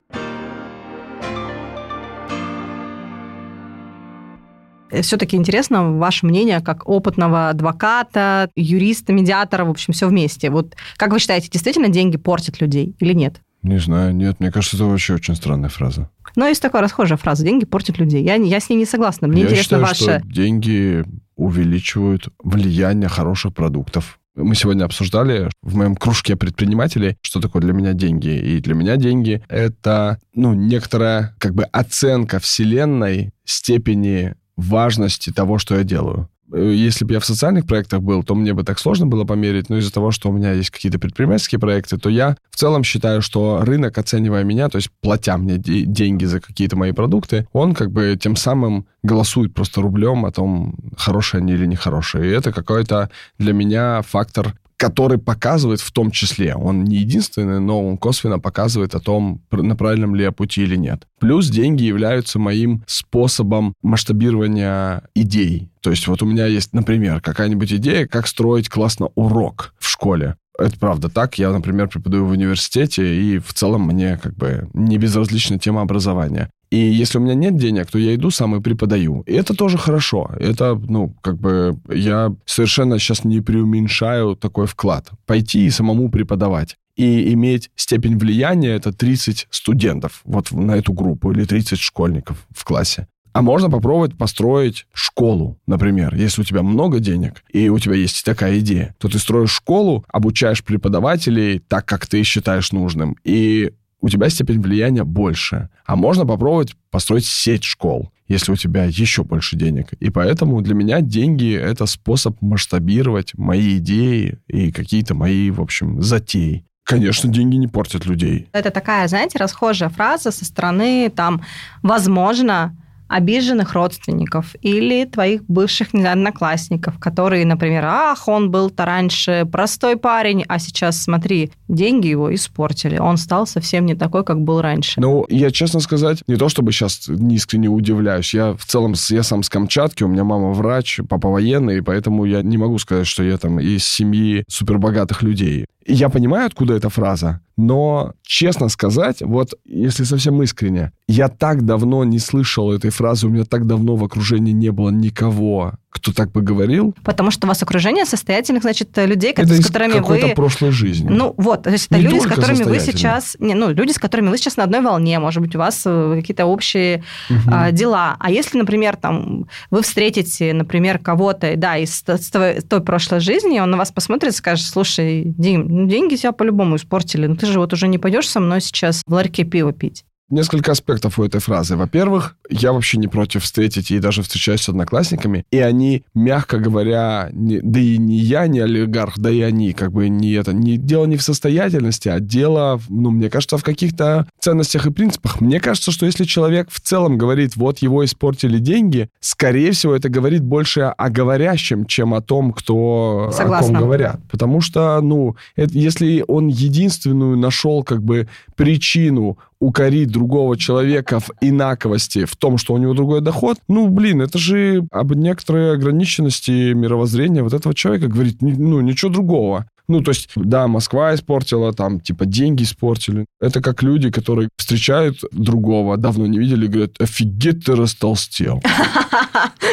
Э, Все-таки интересно ваше мнение как опытного адвоката, юриста, медиатора, в общем, все вместе. Вот как вы считаете, действительно деньги портят людей или нет? Не знаю, нет, мне кажется, это вообще очень странная фраза. Но есть такая расхожая фраза «деньги портят людей». Я, я с ней не согласна. Мне Я интересно считаю, ваше... что деньги увеличивают влияние хороших продуктов. Мы сегодня обсуждали в моем кружке предпринимателей, что такое для меня деньги. И для меня деньги — это, ну, некоторая как бы оценка вселенной степени важности того, что я делаю. Э, Если бы я в социальных проектах был, то мне бы так сложно было померить, но из-за того, что у меня есть какие-то предпринимательские проекты, то я в целом считаю, что рынок, оценивая меня, то есть платя мне де- деньги за какие-то мои продукты, он как бы тем самым голосует просто рублем о том, хорошие они или нехорошие. И это какой-то для меня фактор который показывает в том числе, он не единственный, но он косвенно показывает о том, на правильном ли я пути или нет. Плюс деньги являются моим способом масштабирования идей. То есть вот у меня есть, например, какая-нибудь идея, как строить классно урок в школе. Это правда так. Я, например, преподаю в университете, и в целом мне как бы не безразлична тема образования. И если у меня нет денег, то я иду сам и преподаю. И это тоже хорошо. Это, ну, как бы я совершенно сейчас не преуменьшаю такой вклад. Пойти и самому преподавать. И иметь степень влияния это 30 студентов вот на эту группу или 30 школьников в классе. А можно попробовать построить школу, например. Если у тебя много денег, и у тебя есть такая идея, то ты строишь школу, обучаешь преподавателей так, как ты считаешь нужным, и у тебя степень влияния больше. А можно попробовать построить сеть школ, если у тебя еще больше денег. И поэтому для меня деньги — это способ масштабировать мои идеи и какие-то мои, в общем, затеи. Конечно, деньги не портят людей. Это такая, знаете, расхожая фраза со стороны, там, возможно, обиженных родственников или твоих бывших одноклассников, которые, например, ах, он был-то раньше простой парень, а сейчас, смотри, деньги его испортили. Он стал совсем не такой, как был раньше. Ну, я, честно сказать, не то чтобы сейчас искренне удивляюсь. Я в целом, я сам с Камчатки, у меня мама врач, папа военный, поэтому я не могу сказать, что я там из семьи супербогатых людей. Я понимаю, откуда эта фраза, но, честно сказать, вот если совсем искренне, я так давно не слышал этой фразы, у меня так давно в окружении не было никого, кто так бы говорил. Потому что у вас окружение состоятельных, значит, людей, Это с которыми вы... прошлой жизни. Ну вот, то есть это Не люди, с которыми вы сейчас, не, ну люди, с которыми вы сейчас на одной волне, может быть, у вас э, какие-то общие Мгм. а, дела. А если, например, там вы встретите, например, кого-то, да, из той, той прошлой жизни, он на вас посмотрит и скажет, слушай, Дим, ну, деньги тебя по-любому испортили, ну ты же вот уже не пойдешь со мной сейчас в ларьке пиво пить. Несколько аспектов у этой фразы. Во-первых, я вообще не против встретить и даже встречаюсь с одноклассниками, и они, мягко говоря, не- да и не я, не олигарх, да и они, как бы не это, не, дело не в состоятельности, а дело, ну, мне кажется, в каких-то ценностях и принципах. Мне кажется, что если человек в целом говорит, вот его испортили деньги, скорее всего, это говорит больше о говорящем, чем о том, кто о Согласна. ком говорят. Потому что, ну, это- если он единственную нашел как бы причину укорить другого человека в инаковости, в том, что у него другой доход, ну, блин, это же об некоторой ограниченности мировоззрения вот этого человека говорит, ну, ничего другого. Ну, то есть, да, Москва испортила, там, типа, деньги испортили. Это как люди, которые встречают другого, давно не видели, говорят, офигеть, ты растолстел.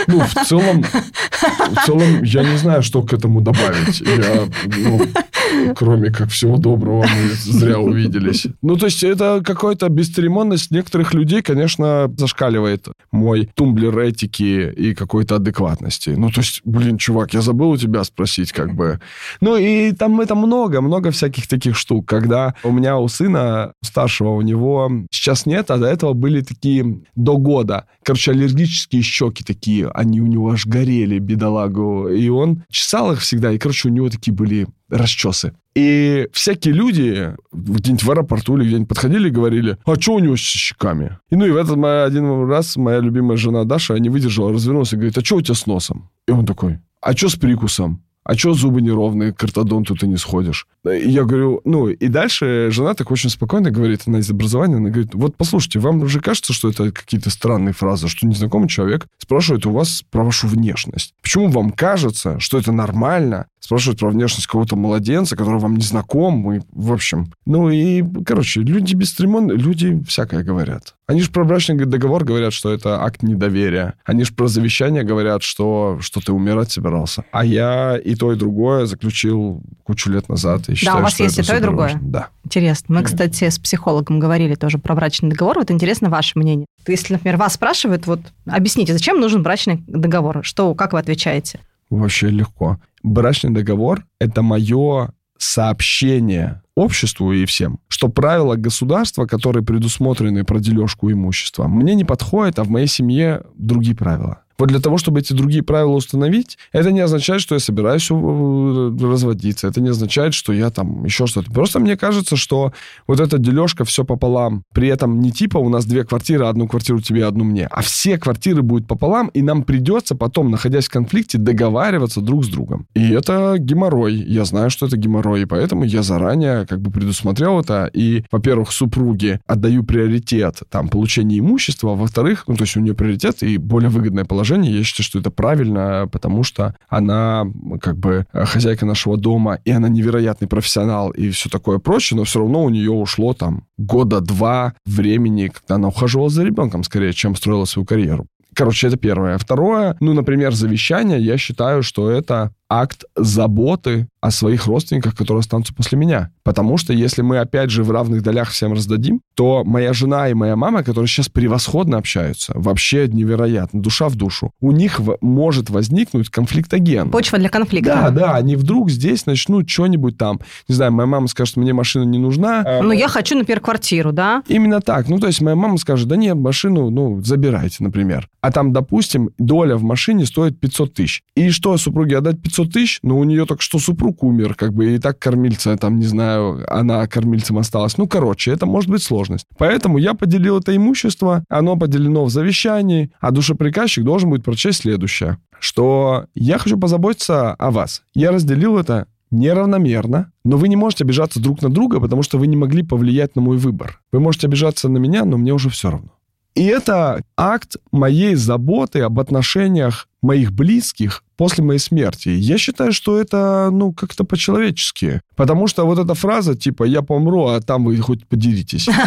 Ну, в целом, в целом, я не знаю, что к этому добавить. Я, ну, кроме как всего доброго, мы зря увиделись. Ну, то есть, это какая-то бесцеремонность некоторых людей, конечно, зашкаливает мой тумблер этики и какой-то адекватности. Ну, то есть, блин, чувак, я забыл у тебя спросить, как бы. Ну, и там это много, много всяких таких штук. Когда у меня у сына старшего, у него сейчас нет, а до этого были такие до года. Короче, аллергические щеки такие, они у него аж горели, бедолагу. И он чесал их всегда, и, короче, у него такие были расчесы. И всякие люди где-нибудь в аэропорту или где-нибудь подходили и говорили, а что у него с щеками? И ну и в этот моя, один раз моя любимая жена Даша не выдержала, развернулась и говорит, а что у тебя с носом? И он такой, а что с прикусом? А что зубы неровные, картодонту ты не сходишь? Я говорю, ну, и дальше жена так очень спокойно говорит, она из образования, она говорит, вот послушайте, вам уже кажется, что это какие-то странные фразы, что незнакомый человек спрашивает у вас про вашу внешность. Почему вам кажется, что это нормально спрашивать про внешность какого-то младенца, который вам не знаком, и, в общем. Ну и, короче, люди бесцеремонные, люди всякое говорят. Они же про брачный договор говорят, что это акт недоверия. Они же про завещание говорят, что, что ты умирать собирался. А я и то, и другое заключил кучу лет назад. И считаю, да, у вас есть и то, и другое? Важно. Да. Интересно. Мы, кстати, с психологом говорили тоже про брачный договор. Вот интересно ваше мнение. Если, например, вас спрашивают, вот объясните, зачем нужен брачный договор? Что, как вы отвечаете? Вообще легко. Брачный договор – это мое сообщение обществу и всем, что правила государства, которые предусмотрены про дележку имущества, мне не подходят, а в моей семье другие правила. Вот для того, чтобы эти другие правила установить, это не означает, что я собираюсь э, разводиться. Это не означает, что я там еще что-то. Просто мне кажется, что вот эта дележка все пополам. При этом не типа у нас две квартиры, одну квартиру тебе, одну мне, а все квартиры будут пополам, и нам придется потом, находясь в конфликте, договариваться друг с другом. И это геморрой. Я знаю, что это геморрой, и поэтому я заранее как бы предусмотрел это. И, во-первых, супруге отдаю приоритет там получения имущества, а во-вторых, ну то есть у нее приоритет и более выгодное положение положение. Я считаю, что это правильно, потому что она как бы хозяйка нашего дома, и она невероятный профессионал и все такое прочее, но все равно у нее ушло там года два времени, когда она ухаживала за ребенком скорее, чем строила свою карьеру. Короче, это первое. Второе, ну, например, завещание, я считаю, что это акт заботы о своих родственниках, которые останутся после меня. Потому что если мы, опять же, в равных долях всем раздадим, то моя жена и моя мама, которые сейчас превосходно общаются, вообще невероятно, душа в душу, у них в- может возникнуть конфликтоген. Почва для конфликта. Да, да, они вдруг здесь начнут что-нибудь там, не знаю, моя мама скажет, мне машина не нужна. Ну, я хочу, например, квартиру, да? Именно так. Ну, то есть моя мама скажет, да нет, машину, ну, забирайте, например. А там, допустим, доля в машине стоит 500 тысяч. И что, супруге отдать 500 тысяч? Ну, у нее только что супруг умер, как бы, и так кормильца, там, не знаю, она кормильцем осталась. Ну, короче, это может быть сложность. Поэтому я поделил это имущество, оно поделено в завещании, а душеприказчик должен будет прочесть следующее, что я хочу позаботиться о вас. Я разделил это неравномерно, но вы не можете обижаться друг на друга, потому что вы не могли повлиять на мой выбор. Вы можете обижаться на меня, но мне уже все равно. И это акт моей заботы об отношениях моих близких после моей смерти. Я считаю, что это, ну, как-то по-человечески. Потому что вот эта фраза, типа, я помру, а там вы хоть подеритесь.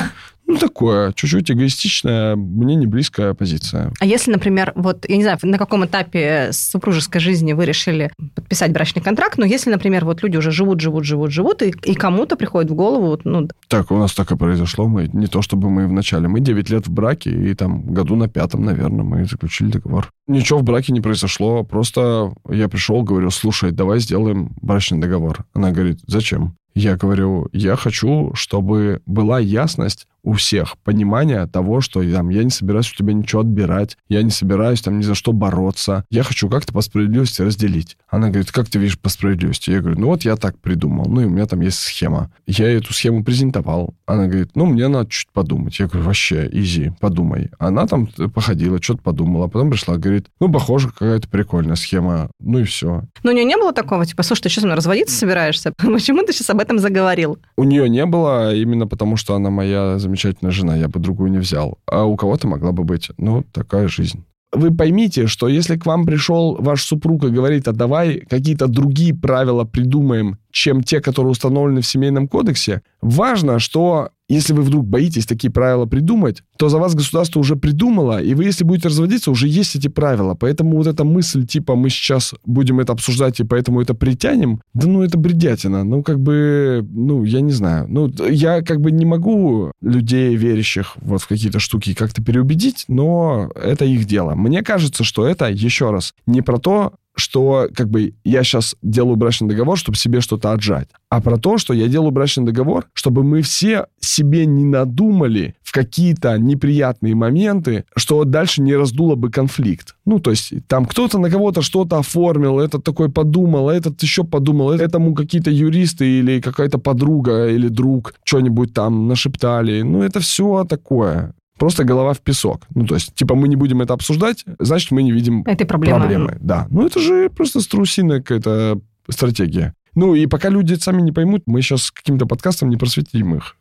Ну, такое, чуть-чуть эгоистичная, мне не близкая позиция. А если, например, вот, я не знаю, на каком этапе супружеской жизни вы решили подписать брачный контракт, но если, например, вот люди уже живут, живут, живут, живут, и, и кому-то приходит в голову, вот, ну, Так, у нас так и произошло. Мы не то, чтобы мы в начале. Мы 9 лет в браке, и там году на пятом, наверное, мы заключили договор. Ничего в браке не произошло. Просто я пришел, говорю, слушай, давай сделаем брачный договор. Она говорит, зачем? Я говорю, я хочу, чтобы была ясность у всех, понимание того, что там, я не собираюсь у тебя ничего отбирать, я не собираюсь там ни за что бороться, я хочу как-то по справедливости разделить. Она говорит, как ты видишь по справедливости? Я говорю, ну вот я так придумал, ну и у меня там есть схема. Я эту схему презентовал. Она говорит, ну мне надо чуть подумать. Я говорю, вообще, изи, подумай. Она там походила, что-то подумала, потом пришла, говорит, ну похоже, какая-то прикольная схема, ну и все. Но у нее не было такого, типа, слушай, ты что со мной разводиться собираешься? Почему ты сейчас об этом заговорил? У нее не было, именно потому что она моя замечательная жена, я бы другую не взял. А у кого-то могла бы быть, ну, такая жизнь. вы поймите, что если к вам пришел ваш супруг и говорит, а давай какие-то другие правила придумаем, чем те, которые установлены в Семейном кодексе, важно, что если вы вдруг боитесь такие правила придумать, то за вас государство уже придумало, и вы, если будете разводиться, уже есть эти правила. Поэтому вот эта мысль, типа, мы сейчас будем это обсуждать, и поэтому это притянем, да ну это бредятина. Ну, как бы, ну, я не знаю. Ну, я как бы не могу людей, верящих вот в какие-то штуки, как-то переубедить, но это их дело. Мне кажется, что это, еще раз, не про то, что как бы я сейчас делаю брачный договор, чтобы себе что-то отжать, а про то, что я делаю брачный договор, чтобы мы все себе не надумали в какие-то неприятные моменты, что дальше не раздуло бы конфликт. Ну, то есть там кто-то на кого-то что-то оформил, этот такой подумал, этот еще подумал, этому какие-то юристы или какая-то подруга или друг что-нибудь там нашептали. Ну, это все такое. Просто голова в песок. Ну, то есть, типа, мы не будем это обсуждать, значит, мы не видим Этой проблемы. проблемы. Да. Ну, это же просто страусиная какая-то стратегия. Ну, и пока люди сами не поймут, мы сейчас каким-то подкастом не просветим их.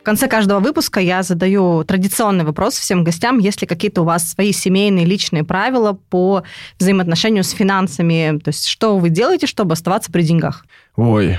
В конце каждого выпуска я задаю традиционный вопрос всем гостям, есть ли какие-то у вас свои семейные личные правила по взаимоотношению с финансами, то есть что вы делаете, чтобы оставаться при деньгах? Ой,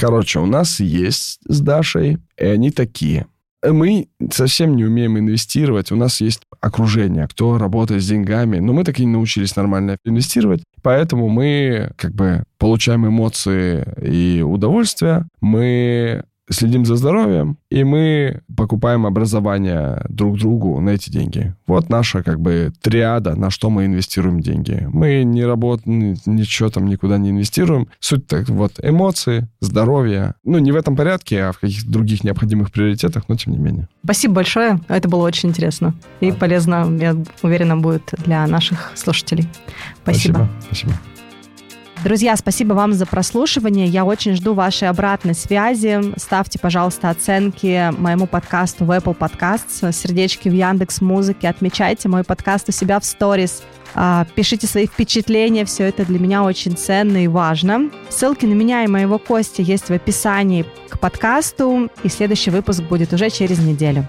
Короче, у нас есть с Дашей, и они такие. Мы совсем не умеем инвестировать. У нас есть окружение, кто работает с деньгами, но мы так и не научились нормально инвестировать. Поэтому мы как бы получаем эмоции и удовольствие. Мы следим за здоровьем, и мы покупаем образование друг другу на эти деньги. Вот наша как бы триада, на что мы инвестируем деньги. Мы не работаем, ничего там никуда не инвестируем. Суть так вот эмоции, здоровье. Ну, не в этом порядке, а в каких-то других необходимых приоритетах, но тем не менее. Спасибо большое. Это было очень интересно и полезно, я уверена, будет для наших слушателей. Спасибо. Спасибо. Спасибо. Друзья, спасибо вам за прослушивание. Я очень жду вашей обратной связи. Ставьте, пожалуйста, оценки моему подкасту в Apple Podcasts, сердечки в Яндекс Музыке, отмечайте мой подкаст у себя в сторис. А, пишите свои впечатления, все это для меня очень ценно и важно. Ссылки на меня и моего Костя есть в описании к подкасту, и следующий выпуск будет уже через неделю.